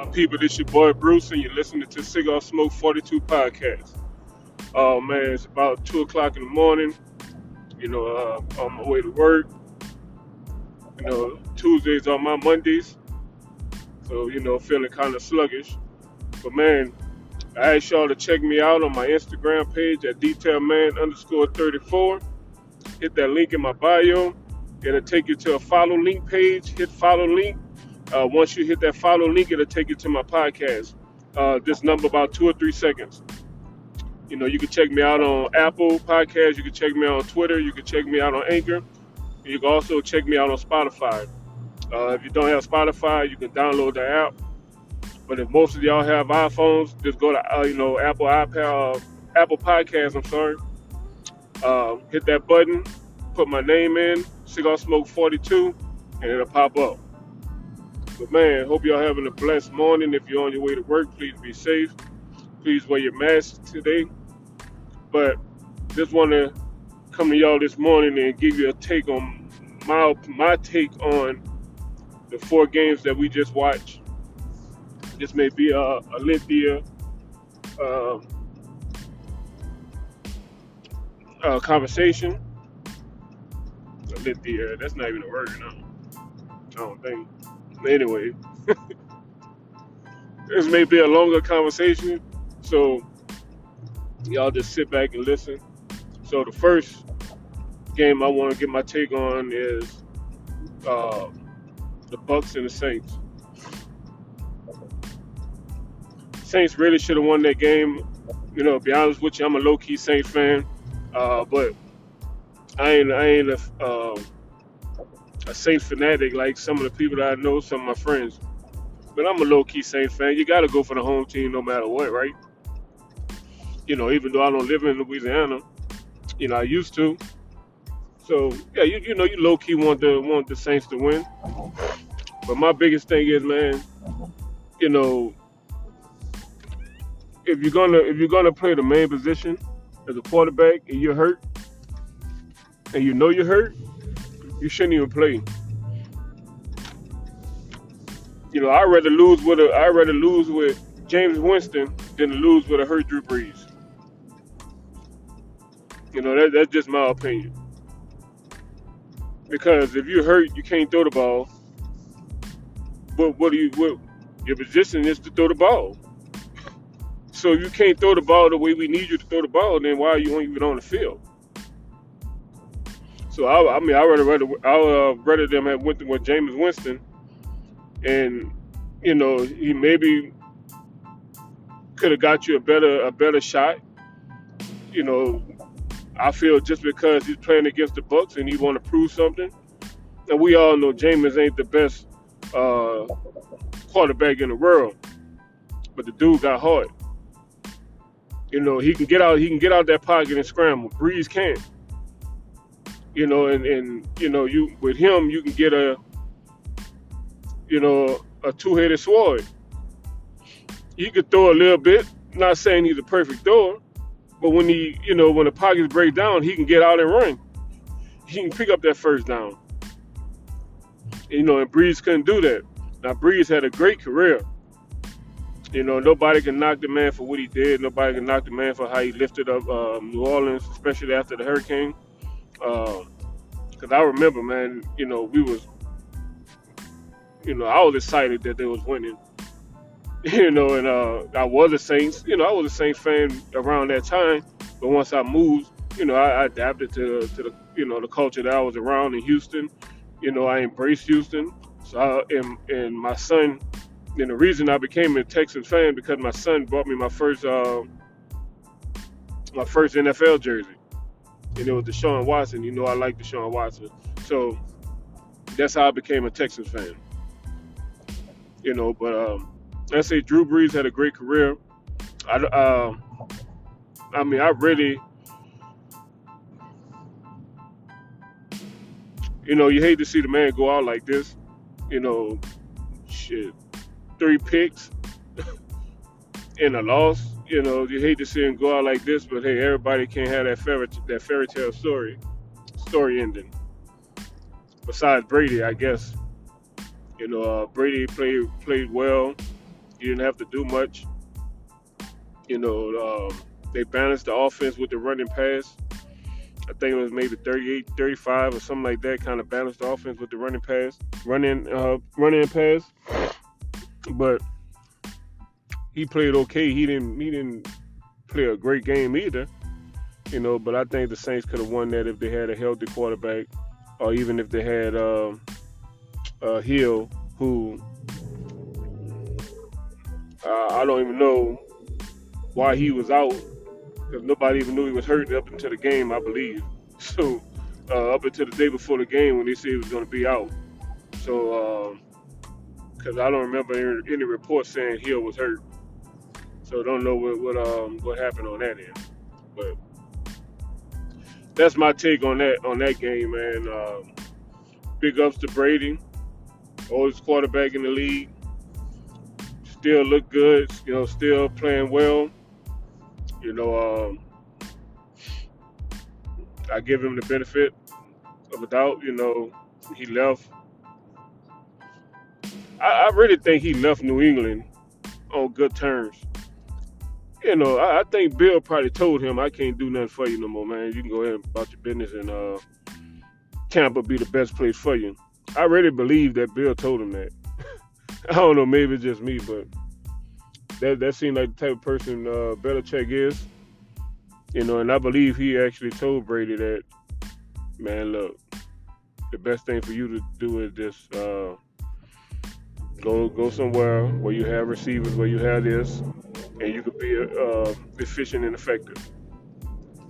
My people, this your boy Bruce, and you're listening to Cigar Smoke 42 podcast. Oh man, it's about 2 o'clock in the morning. You know, uh, on my way to work. You know, Tuesdays are my Mondays. So, you know, feeling kind of sluggish. But man, I asked y'all to check me out on my Instagram page at detailman underscore 34. Hit that link in my bio. It'll take you to a follow link page. Hit follow link uh, once you hit that follow link, it'll take you to my podcast. Uh, this number about two or three seconds. You know, you can check me out on Apple Podcasts. You can check me out on Twitter. You can check me out on Anchor. You can also check me out on Spotify. Uh, if you don't have Spotify, you can download the app. But if most of y'all have iPhones, just go to uh, you know Apple iPad, uh, Apple Podcasts. I'm sorry. Um, hit that button, put my name in, Cigar Smoke 42, and it'll pop up. But man, hope y'all having a blessed morning. If you're on your way to work, please be safe. Please wear your mask today. But just want to come to y'all this morning and give you a take on my my take on the four games that we just watched. This may be a, a lengthier uh, conversation. A lengthier, that's not even a word, no. I don't think. Anyway, this may be a longer conversation, so y'all just sit back and listen. So the first game I want to get my take on is uh, the Bucks and the Saints. Saints really should have won that game. You know, be honest with you, I'm a low key Saints fan, uh, but I ain't I ain't a uh, a Saints fanatic like some of the people that I know, some of my friends. But I'm a low key Saints fan. You got to go for the home team no matter what, right? You know, even though I don't live in Louisiana, you know I used to. So yeah, you you know you low key want the want the Saints to win. But my biggest thing is, man, you know, if you're gonna if you're gonna play the main position as a quarterback and you're hurt, and you know you're hurt, you shouldn't even play. You know, I'd rather lose with a I'd rather lose with Jameis Winston than lose with a hurt Drew Brees. You know, that, that's just my opinion. Because if you're hurt, you can't throw the ball. But what do you what your position is to throw the ball. So you can't throw the ball the way we need you to throw the ball, then why are you even on the field? So I, I mean, I rather rather I uh, rather them have went with Jameis Winston, and you know he maybe could have got you a better a better shot. You know, I feel just because he's playing against the Bucks and he want to prove something, and we all know Jameis ain't the best uh, quarterback in the world, but the dude got hard. You know, he can get out he can get out that pocket and scramble. Brees can't you know, and, and you know, you with him you can get a you know a two-headed sword. He could throw a little bit. Not saying he's a perfect thrower, but when he, you know, when the pockets break down, he can get out and run. He can pick up that first down. You know, and Brees couldn't do that. Now Brees had a great career. You know, nobody can knock the man for what he did. Nobody can knock the man for how he lifted up um, New Orleans, especially after the hurricane. Because um, I remember, man, you know, we was, you know, I was excited that they was winning. You know, and uh, I was a Saints. You know, I was a Saints fan around that time. But once I moved, you know, I, I adapted to to the you know the culture that I was around in Houston. You know, I embraced Houston. So I, and, and my son, and the reason I became a Texans fan because my son bought me my first uh, my first NFL jersey and it was Deshaun Watson. You know, I like Deshaun Watson, so that's how I became a Texans fan. You know, but um, I say Drew Brees had a great career. I, uh, I mean, I really, you know, you hate to see the man go out like this. You know, shit, three picks and a loss you know, you hate to see him go out like this, but hey, everybody can't have that fairy that fairy tale story, story ending. Besides Brady, I guess. You know, uh, Brady played played well. You didn't have to do much. You know, um, they balanced the offense with the running pass. I think it was maybe 38, 35 or something like that. Kind of balanced the offense with the running pass, running, uh, running pass. But he played okay. He didn't, he didn't play a great game either. You know, but I think the Saints could have won that if they had a healthy quarterback, or even if they had uh, uh, Hill, who uh, I don't even know why he was out because nobody even knew he was hurt up until the game, I believe. So uh, up until the day before the game when they said he was going to be out. So because um, I don't remember any reports saying Hill was hurt. So don't know what what um what happened on that end. But that's my take on that on that game, man. Um, big ups to Brady, oldest quarterback in the league. Still look good, you know, still playing well. You know, um, I give him the benefit of a doubt. You know, he left. I, I really think he left New England on good terms. You know, I, I think Bill probably told him, "I can't do nothing for you no more, man. You can go ahead and about your business, and uh, Tampa be the best place for you." I really believe that Bill told him that. I don't know, maybe it's just me, but that that seemed like the type of person uh, Belichick is. You know, and I believe he actually told Brady that, man, look, the best thing for you to do is just uh, go go somewhere where you have receivers, where you have this, and you could be uh, efficient and effective.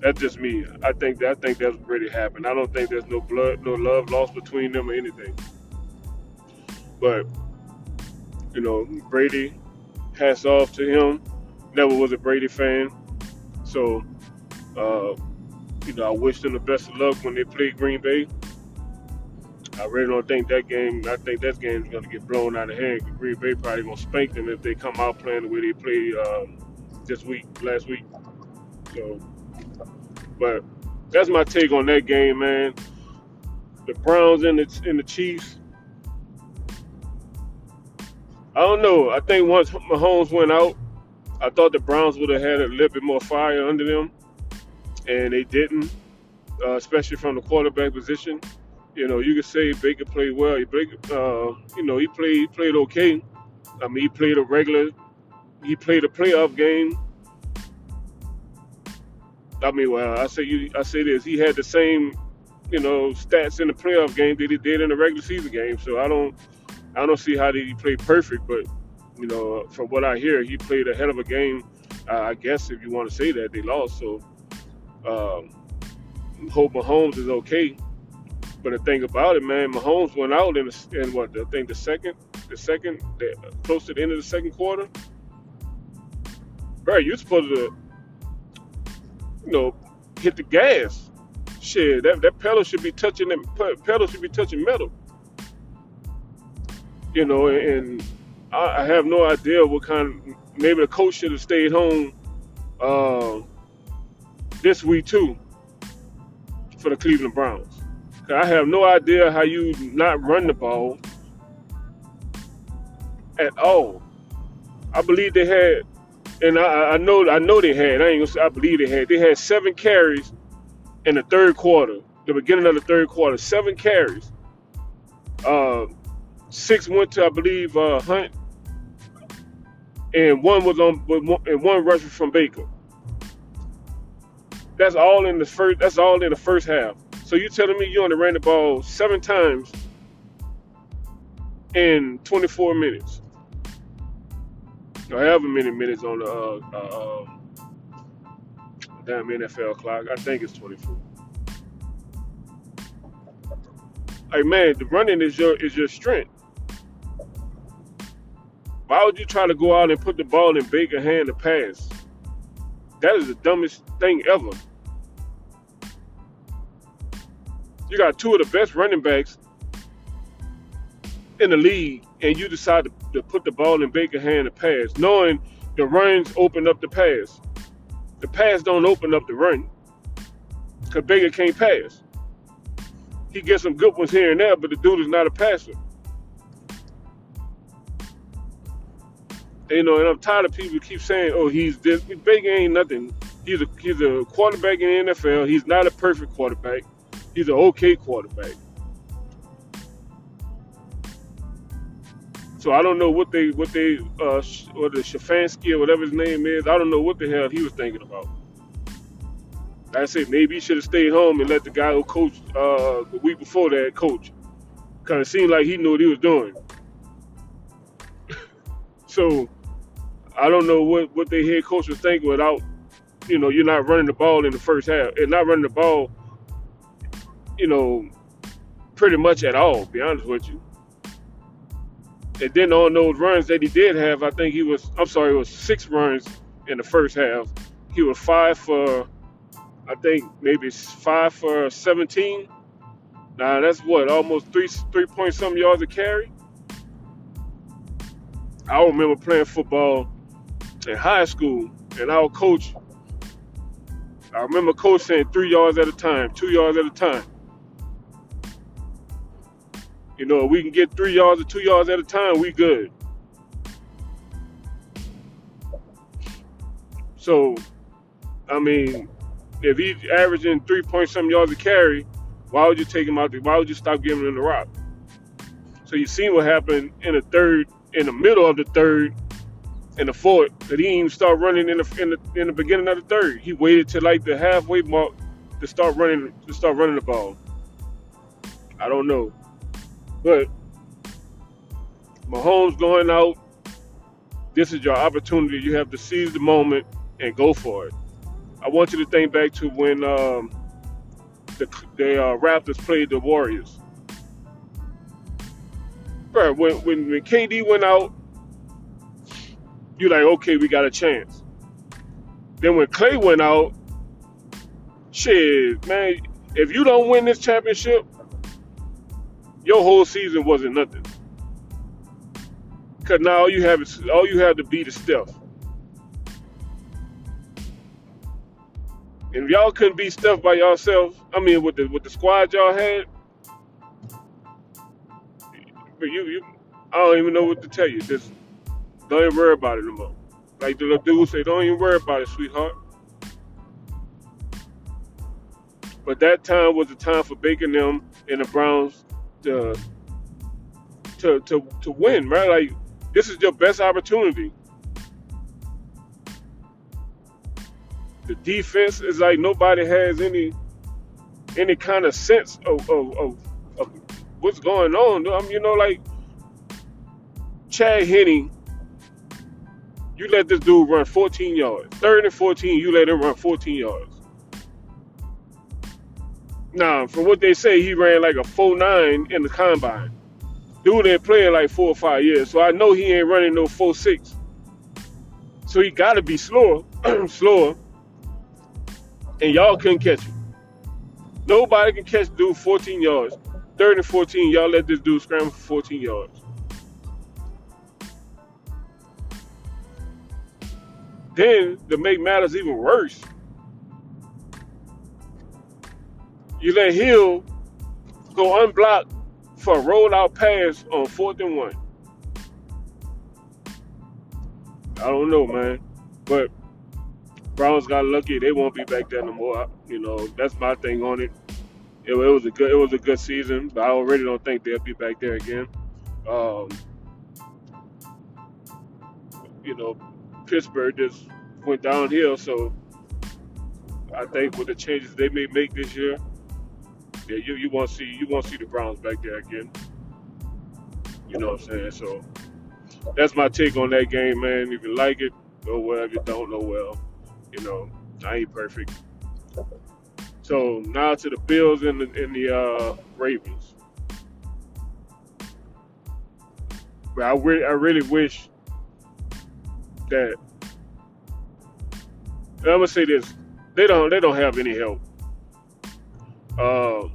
That's just me. I think that I think that's really happened. I don't think there's no blood, no love lost between them or anything. But you know, Brady hats off to him. Never was a Brady fan. So, uh, you know, I wish them the best of luck when they play Green Bay. I really don't think that game. I think that game is going to get blown out of hand. Green Bay probably going to spank them if they come out playing the way they played um, this week, last week. So, but that's my take on that game, man. The Browns and the and the Chiefs. I don't know. I think once Mahomes went out, I thought the Browns would have had a little bit more fire under them, and they didn't, uh, especially from the quarterback position. You know, you could say Baker played well. Baker, uh, you know, he played he played okay. I mean, he played a regular, he played a playoff game. I mean, well, I say you, I say this. He had the same, you know, stats in the playoff game that he did in the regular season game. So I don't, I don't see how did he play perfect, but you know, from what I hear, he played a hell of a game. Uh, I guess if you want to say that they lost, so um, hope Mahomes is okay. But the thing about it, man, Mahomes went out in, the, in what I think the second, the second, the, close to the end of the second quarter. Bro, you're supposed to, you know, hit the gas. Shit, that that pedal should be touching them. Pedal should be touching metal you know, and I, I have no idea what kind. Of, maybe the coach should have stayed home uh, this week too for the Cleveland Browns. I have no idea how you not run the ball at all. I believe they had, and I, I know I know they had. I ain't gonna say I believe they had. They had seven carries in the third quarter, the beginning of the third quarter. Seven carries. Uh, six went to I believe uh, Hunt, and one was on and one rusher from Baker. That's all in the first. That's all in the first half. So you telling me you only ran the ball seven times in 24 minutes, or however many minutes on the uh, uh, um, damn NFL clock. I think it's 24. Hey man, the running is your is your strength. Why would you try to go out and put the ball in Baker hand to pass? That is the dumbest thing ever. You got two of the best running backs in the league, and you decide to, to put the ball in Baker's hand to pass, knowing the runs open up the pass. The pass don't open up the run because Baker can't pass. He gets some good ones here and there, but the dude is not a passer. You know, and I'm tired of people keep saying, "Oh, he's this." Baker ain't nothing. He's a he's a quarterback in the NFL. He's not a perfect quarterback. He's an okay quarterback. So I don't know what they what they uh or the Shafansky or whatever his name is. I don't know what the hell he was thinking about. Like I said maybe he should have stayed home and let the guy who coached uh, the week before that coach. Kind of seemed like he knew what he was doing. So I don't know what what their head coach was thinking without, you know, you're not running the ball in the first half and not running the ball, you know, pretty much at all. Be honest with you. And then on those runs that he did have, I think he was, I'm sorry, it was six runs in the first half. He was five for, I think maybe five for 17. Now that's what, almost three, three point something yards a carry. I remember playing football in high school, and our coach, I remember coach saying three yards at a time, two yards at a time. You know, if we can get three yards or two yards at a time, we good. So, I mean, if he's averaging three point something yards a carry, why would you take him out? The, why would you stop giving him the rock? So you see what happened in the third, in the middle of the third, in the fourth, that he didn't even start running in the in the in the beginning of the third. He waited till like the halfway mark to start running to start running the ball. I don't know, but Mahomes going out. This is your opportunity. You have to seize the moment and go for it. I want you to think back to when um, the the uh, Raptors played the Warriors. When, when when KD went out, you're like, okay, we got a chance. Then when Clay went out, shit, man, if you don't win this championship, your whole season wasn't nothing. Cause now all you have is all you have to beat is Steph. And if y'all couldn't beat Steph by yourselves, I mean with the with the squad y'all had, but you you I don't even know what to tell you. Just don't even worry about it no more. Like the little dude say, don't even worry about it, sweetheart. But that time was the time for Baker them and the Browns to to to to win, right? Like this is your best opportunity. The defense is like nobody has any any kind of sense of of, of, of what's going on. I mean, you know, like Chad Henne, you let this dude run 14 yards. Third and 14, you let him run 14 yards. Now, from what they say, he ran like a 4-9 in the combine. Dude ain't playing like four or five years, so I know he ain't running no 4-6. So he gotta be slower, slower. And y'all couldn't catch him. Nobody can catch dude 14 yards. Third and 14, y'all let this dude scramble for 14 yards. Then, to make matters even worse, you let Hill go unblocked for a rollout pass on fourth and one. I don't know, man. But Browns got lucky. They won't be back there no more. You know, that's my thing on it. It, it was a good, it was a good season, but I already don't think they'll be back there again. Um, you know, Pittsburgh just went downhill, so I think with the changes they may make this year, yeah, you, you won't see you won't see the Browns back there again. You know what I'm saying? So that's my take on that game, man. If you like it, go well. If you don't, know well. You know, I ain't perfect. So now to the Bills and the, and the uh, Ravens. But I, re- I really wish that I'm gonna say this: they don't they don't have any help. Uh,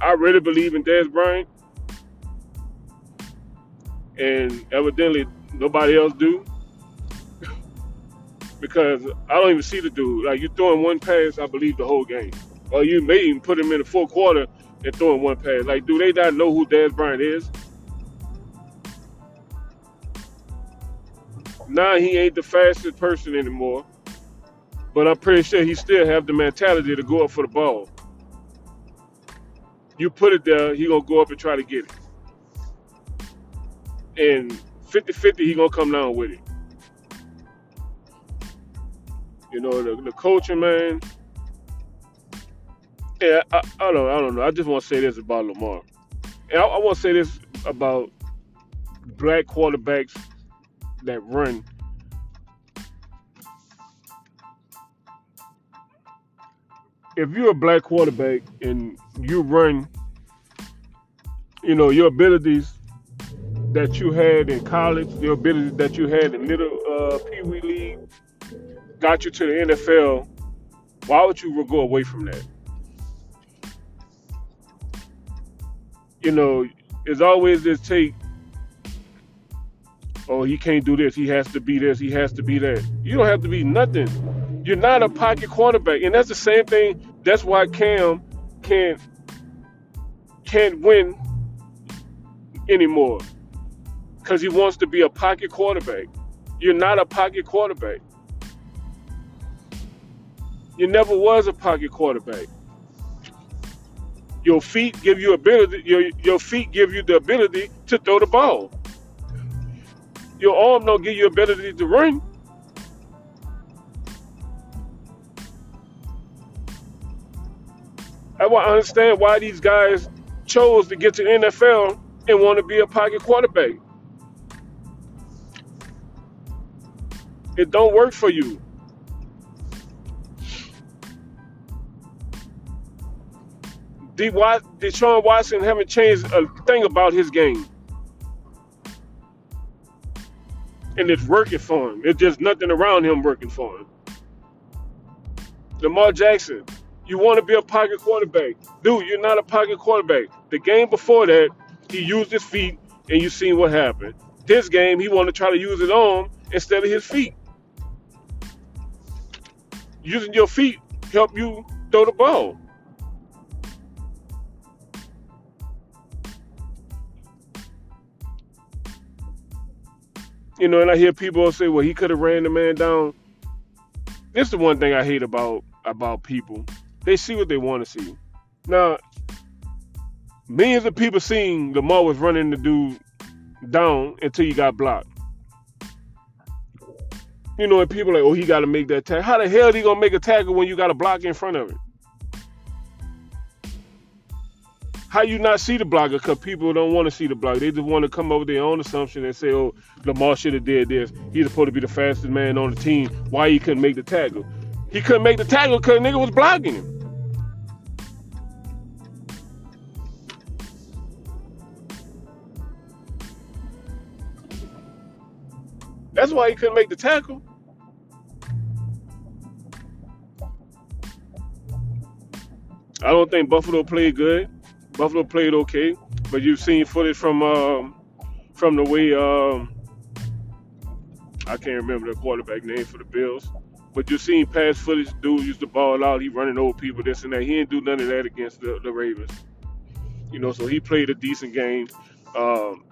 I really believe in Dez Bryant, and evidently nobody else do. because I don't even see the dude. Like you throwing one pass, I believe the whole game. Or you may even put him in the fourth quarter and throwing one pass. Like, do they not know who Dez Bryant is? Now he ain't the fastest person anymore, but I'm pretty sure he still have the mentality to go up for the ball. You put it there, he gonna go up and try to get it. And 50-50, he gonna come down with it. You know, the, the coaching man. Yeah, I, I don't, I don't know. I just want to say this about Lamar, and I, I want to say this about black quarterbacks that run. If you're a black quarterback and you run, you know your abilities that you had in college, your abilities that you had in little uh, pee wee league, got you to the NFL. Why would you go away from that? You know, it's always this take. Oh, he can't do this. He has to be this. He has to be that. You don't have to be nothing. You're not a pocket quarterback, and that's the same thing. That's why Cam can't can't win anymore because he wants to be a pocket quarterback. You're not a pocket quarterback. You never was a pocket quarterback. Your feet give you ability. Your your feet give you the ability to throw the ball. Your arm don't give you ability to run. I want to understand why these guys chose to get to NFL and want to be a pocket quarterback. It don't work for you. Deshaun Watson haven't changed a thing about his game. And it's working for him. It's just nothing around him working for him. Lamar Jackson, you want to be a pocket quarterback. Dude, you're not a pocket quarterback. The game before that, he used his feet and you seen what happened. This game, he wanted to try to use his arm instead of his feet. Using your feet help you throw the ball. You know, and I hear people say, "Well, he could have ran the man down." This is the one thing I hate about about people. They see what they want to see. Now, millions of people seen Lamar was running the dude down until he got blocked. You know, and people are like, "Oh, he got to make that tackle." How the hell is he gonna make a tackle when you got a block in front of him? How you not see the blocker? Because people don't want to see the block. They just want to come up with their own assumption and say, "Oh, Lamar should have did this. He's supposed to be the fastest man on the team. Why he couldn't make the tackle? He couldn't make the tackle because nigga was blocking him." That's why he couldn't make the tackle. I don't think Buffalo played good. Buffalo played okay, but you've seen footage from um, from the way um, I can't remember the quarterback name for the Bills, but you've seen past footage. Dude used to ball out. He running over people, this and that. He didn't do none of that against the, the Ravens. You know, so he played a decent game. Um,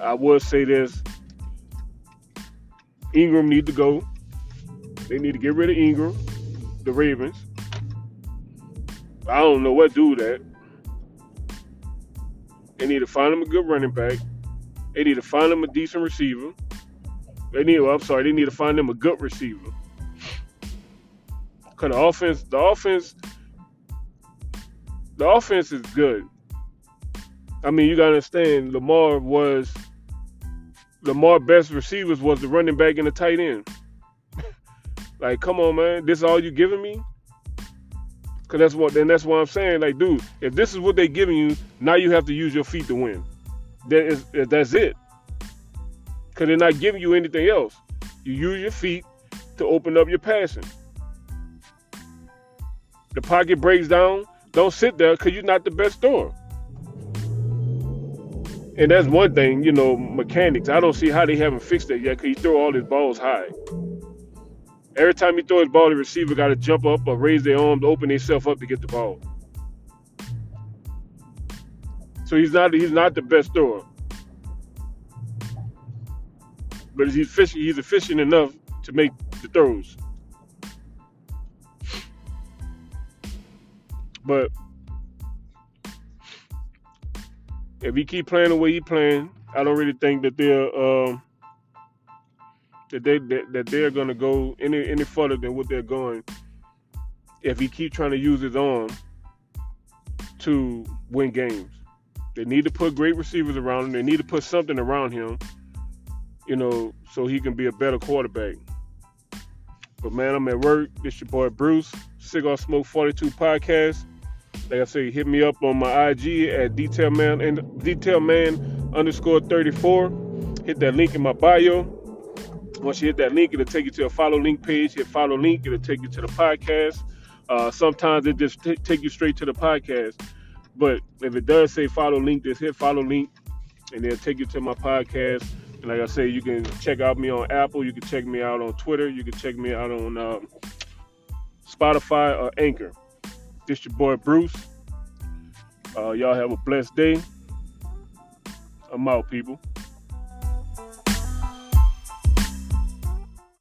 I would say this: Ingram need to go. They need to get rid of Ingram, the Ravens. I don't know what do that. They need to find them a good running back. They need to find them a decent receiver. They need. Well, I'm sorry. They need to find them a good receiver. Cause the offense, the offense, the offense is good. I mean, you gotta understand. Lamar was Lamar best receivers was the running back and the tight end. like, come on, man. This is all you giving me? Cause that's what then that's what I'm saying. Like, dude, if this is what they're giving you, now you have to use your feet to win. That is eh, that's it. Cause they're not giving you anything else. You use your feet to open up your passing. The pocket breaks down. Don't sit there because you're not the best thrower. And that's one thing, you know, mechanics. I don't see how they haven't fixed that yet because he throw all his balls high. Every time he throws his ball, the receiver got to jump up or raise their arm to open themselves up to get the ball. So he's not he's not the best thrower. but he's efficient. He's efficient enough to make the throws. But if he keep playing the way he playing, I don't really think that they're um, that they that, that they're gonna go any any further than what they're going. If he keep trying to use his arm to win games, they need to put great receivers around him. They need to put something around him, you know, so he can be a better quarterback. But man, I'm at work. This your boy Bruce, Cigar Smoke 42 podcast. Like I say, hit me up on my IG at Detail Man and Detail Man underscore 34. Hit that link in my bio. Once you hit that link, it'll take you to a follow link page. Hit follow link, it'll take you to the podcast. Uh, sometimes it just t- take you straight to the podcast. But if it does say follow link, just hit follow link, and it'll take you to my podcast. And like I say, you can check out me on Apple. You can check me out on Twitter. You can check me out on um, Spotify or Anchor. This your boy Bruce. Uh, y'all have a blessed day. I'm out, people.